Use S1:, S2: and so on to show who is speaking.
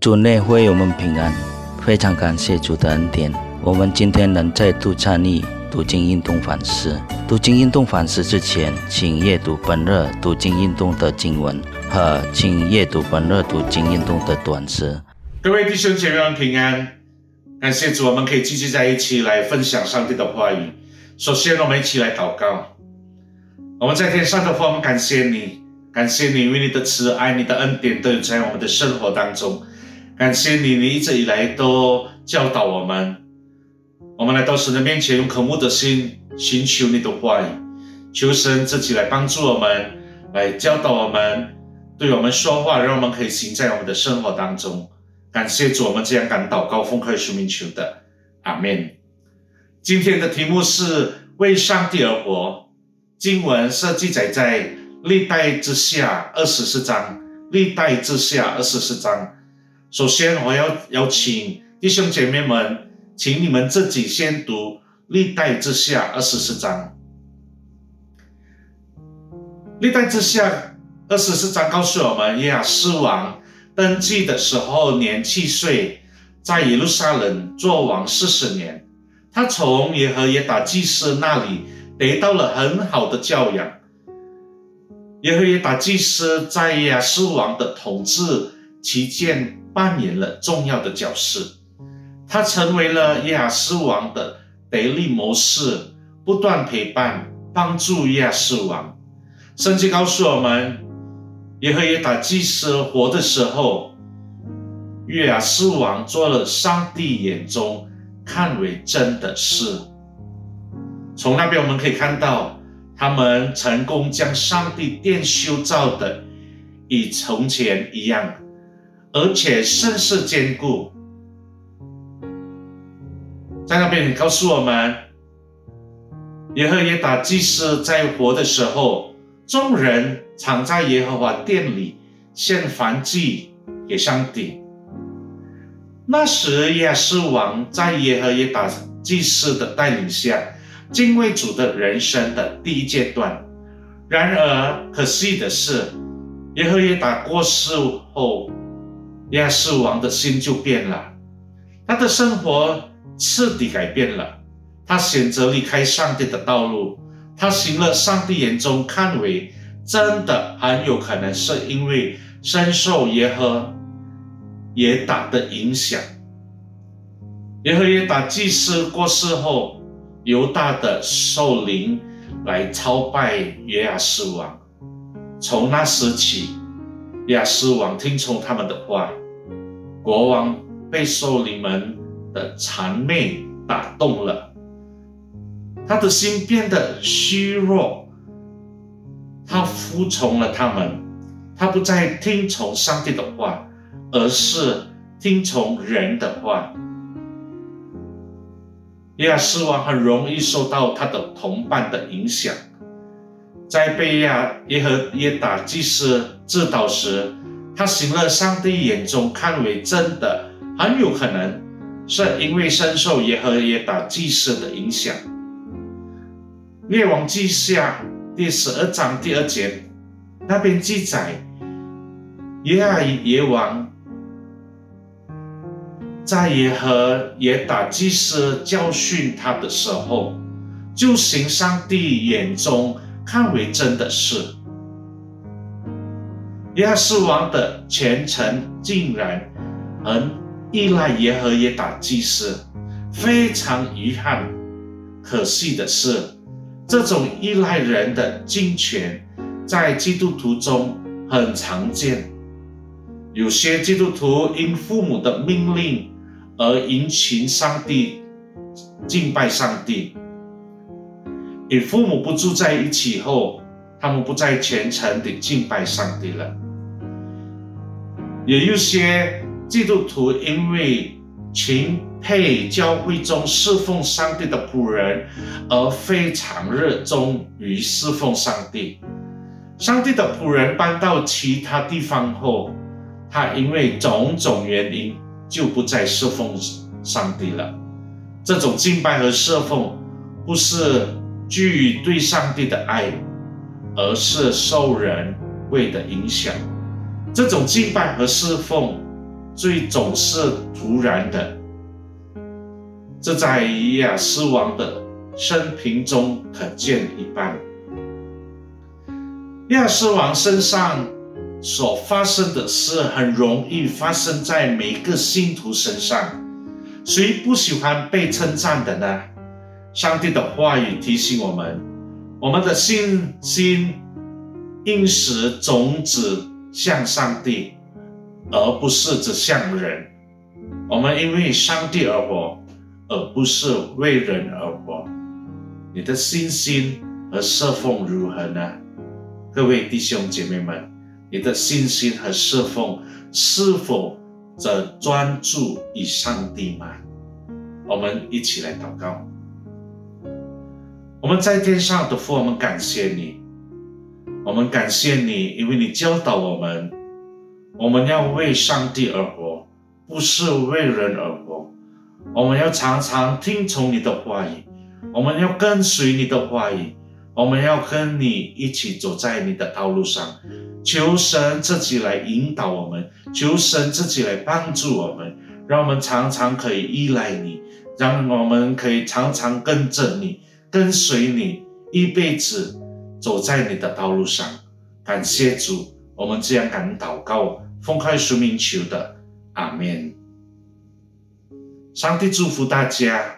S1: 主内会我们平安，非常感谢主的恩典。我们今天能再度参与读经运动反思。读经运动反思之前，请阅读本日读经运动的经文和请阅读本日读经运动的短诗。
S2: 各位弟兄姐妹们平安，感谢主，我们可以聚集在一起来分享上帝的话语。首先，我们一起来祷告。我们在天上的父，我们感谢你，感谢你为你的慈爱、你的恩典都有在我们的生活当中。感谢你，你一直以来都教导我们。我们来到神的面前，用渴慕的心寻求你的话语，求神自己来帮助我们，来教导我们，对我们说话，让我们可以行在我们的生活当中。感谢主，我们这样感祷高峰可以说明求的，阿门。今天的题目是为上帝而活。经文是记载在历代之下二十四章，历代之下二十四章。首先，我要邀请弟兄姐妹们，请你们自己先读历代之下二十四章。历代之下二十四章告诉我们，亚斯王登基的时候年七岁，在耶路撒冷做王四十年。他从耶和耶打祭司那里。得到了很好的教养，耶和华祭司在亚斯王的统治期间扮演了重要的角色，他成为了亚斯王的得力谋士，不断陪伴帮助亚斯王。圣经告诉我们，耶和华祭司活的时候，亚斯王做了上帝眼中看为真的事。从那边我们可以看到，他们成功将上帝殿修造的与从前一样，而且甚是坚固。在那边，你告诉我们，耶和耶打祭司在活的时候，众人常在耶和华殿里献燔祭给上帝。那时，亚斯王在耶和耶打祭司的带领下。敬畏主的人生的第一阶段。然而，可惜的是，耶和耶打过世后，亚斯王的心就变了，他的生活彻底改变了。他选择离开上帝的道路，他行了上帝眼中看为真的，很有可能是因为深受耶和耶达的影响。耶和耶达祭司过世后。犹大的受灵来朝拜约亚斯王，从那时起，亚斯王听从他们的话。国王被受领们的谄媚打动了，他的心变得虚弱，他服从了他们，他不再听从上帝的话，而是听从人的话。亚斯王很容易受到他的同伴的影响，在被亚耶和耶打祭司治导时，他行了上帝眼中看为真的，很有可能是因为深受耶和耶打祭司的影响。列王记下第十二章第二节那边记载，耶亚耶王。在耶和耶打祭司教训他的时候，就行上帝眼中看为真的事。亚斯王的前程竟然很依赖耶和耶打祭司，非常遗憾。可惜的是，这种依赖人的金权，在基督徒中很常见。有些基督徒因父母的命令。而迎请上帝，敬拜上帝。与父母不住在一起后，他们不再虔诚地敬拜上帝了。也有些基督徒因为钦佩教会中侍奉上帝的仆人，而非常热衷于侍奉上帝。上帝的仆人搬到其他地方后，他因为种种原因。就不再侍奉上帝了。这种敬拜和侍奉，不是基于对上帝的爱，而是受人为的影响。这种敬拜和侍奉，最总是突然的。这在亚斯王的生平中可见一斑。亚斯王身上所发生的事，很容易发生在每个信徒身上。谁不喜欢被称赞的呢？上帝的话语提醒我们：我们的信心应使种子向上帝，而不是指向人。我们因为上帝而活，而不是为人而活。你的信心和侍奉如何呢？各位弟兄姐妹们，你的信心和侍奉是否在专注于上帝吗？我们一起来祷告。我们在天上的父，我们感谢你，我们感谢你，因为你教导我们，我们要为上帝而活，不是为人而活。我们要常常听从你的话语，我们要跟随你的话语。我们要跟你一起走在你的道路上，求神自己来引导我们，求神自己来帮助我们，让我们常常可以依赖你，让我们可以常常跟着你，跟随你，一辈子走在你的道路上。感谢主，我们这样感恩祷告，奉开书名求的，阿门。上帝祝福大家。